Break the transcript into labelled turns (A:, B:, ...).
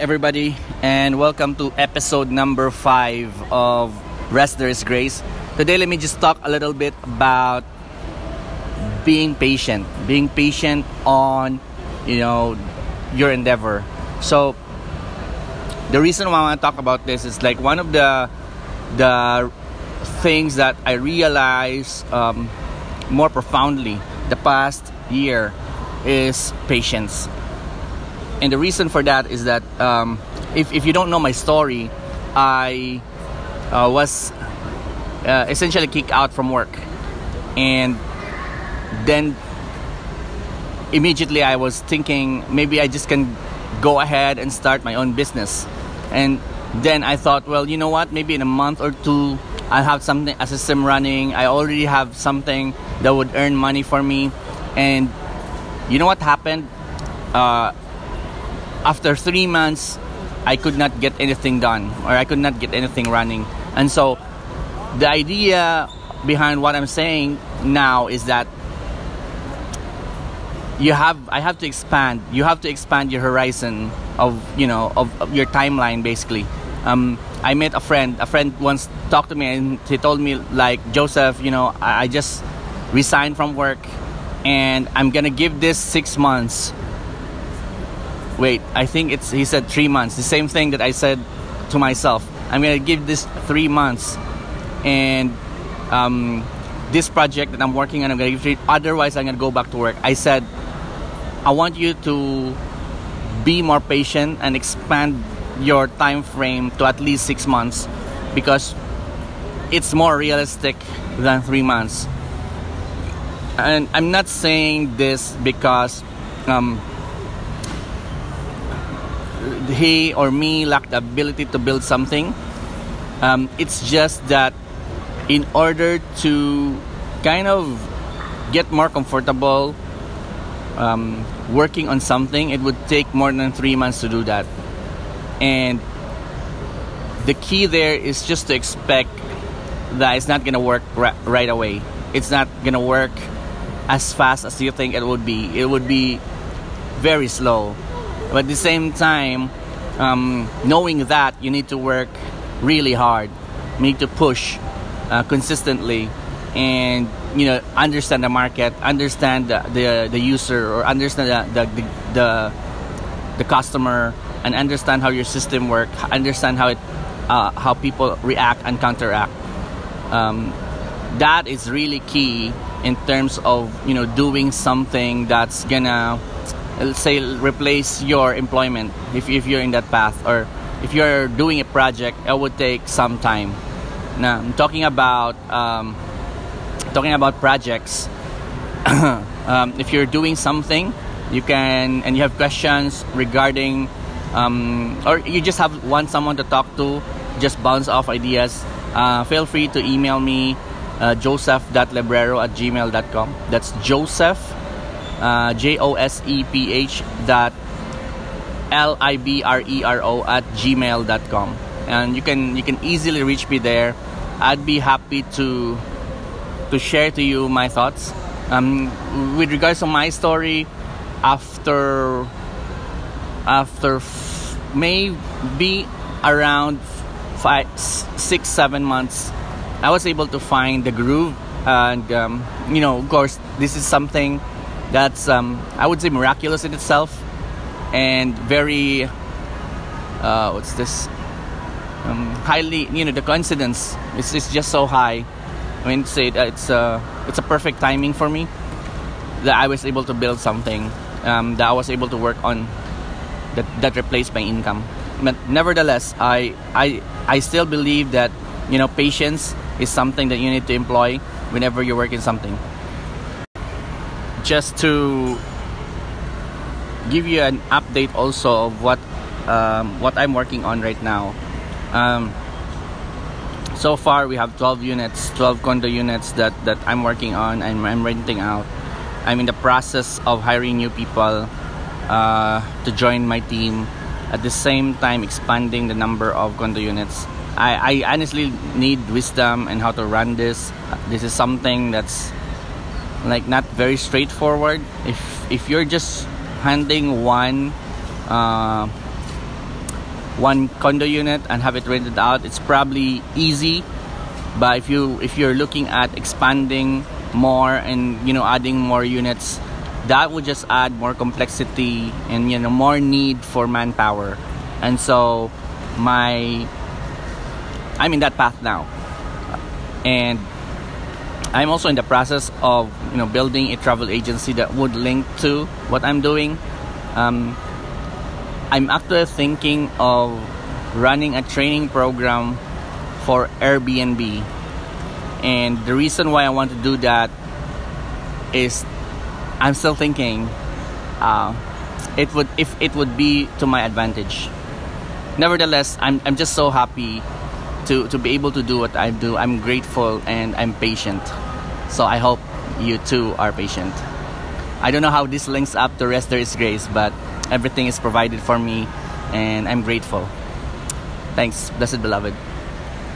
A: everybody, and welcome to episode number five of Rest There is Grace. Today, let me just talk a little bit about being patient, being patient on, you know, your endeavor. So, the reason why I want to talk about this is like one of the the things that I realize um, more profoundly the past year is patience and the reason for that is that um, if, if you don't know my story i uh, was uh, essentially kicked out from work. And then immediately i was thinking maybe i just can go ahead and start my own business. And then i thought well you know what? Maybe in a month or two i'll have something a system running. I already have something that would earn money for me. And you know what happened? Uh, after three months, I could not get anything done or I could not get anything running. And so the idea behind what I'm saying now is that you have I have to expand you have to expand your horizon of you know of, of your timeline basically um, I met a friend a friend once talked to me and he told me like Joseph you know I, I just resigned from work and I'm gonna give this six months wait, I think it's he said three months. The same thing that I said to myself. I'm gonna give this three months, and um, this project that I'm working on, I'm gonna give three. Otherwise, I'm gonna go back to work. I said, I want you to be more patient and expand your time frame to at least six months, because it's more realistic than three months. And I'm not saying this because um, he or me lack the ability to build something. Um, it's just that in order to kind of get more comfortable um, working on something, it would take more than three months to do that. And the key there is just to expect that it's not going to work ra- right away. It's not going to work as fast as you think it would be. It would be very slow. But at the same time, um, knowing that you need to work really hard, you need to push uh, consistently, and you know understand the market, understand the, the, the user, or understand the, the the, the customer, and understand how your system works, understand how it uh, how people react and counteract. Um, that is really key in terms of you know doing something that's gonna say replace your employment if, if you're in that path or if you're doing a project it would take some time. Now i'm talking about um, talking about projects um, if you're doing something you can and you have questions regarding um, or you just have want someone to talk to just bounce off ideas uh, feel free to email me uh, joseph.librero at gmail.com that's joseph uh, J O S E P H dot L I B R E R O at gmail.com. And you can you can easily reach me there. I'd be happy to to share to you my thoughts. Um, with regards to my story, after after f- maybe around five, six, seven months, I was able to find the groove. And um, you know, of course, this is something that's um, I would say miraculous in itself and very uh, what's this? Um, highly you know the coincidence is, is just so high. I mean say it's a it's a perfect timing for me that I was able to build something um, that I was able to work on that that replaced my income. But nevertheless I I I still believe that you know patience is something that you need to employ whenever you're working something just to give you an update also of what um, what I'm working on right now. Um, so far, we have 12 units, 12 condo units that, that I'm working on and I'm renting out. I'm in the process of hiring new people uh, to join my team. At the same time, expanding the number of condo units. I, I honestly need wisdom and how to run this. This is something that's like not very straightforward if if you're just handling one uh, one condo unit and have it rented out. It's probably easy, but if you if you're looking at expanding more and you know adding more units, that would just add more complexity and you know more need for manpower. And so my I'm in that path now. And I'm also in the process of you know building a travel agency that would link to what I'm doing. Um, I'm actually thinking of running a training program for Airbnb. And the reason why I want to do that is I'm still thinking uh, it would if it would be to my advantage. Nevertheless, I'm, I'm just so happy to, to be able to do what I do. I'm grateful and I'm patient. So I hope you too are patient. I don't know how this links up to Rest There is Grace, but everything is provided for me and I'm grateful. Thanks, blessed beloved.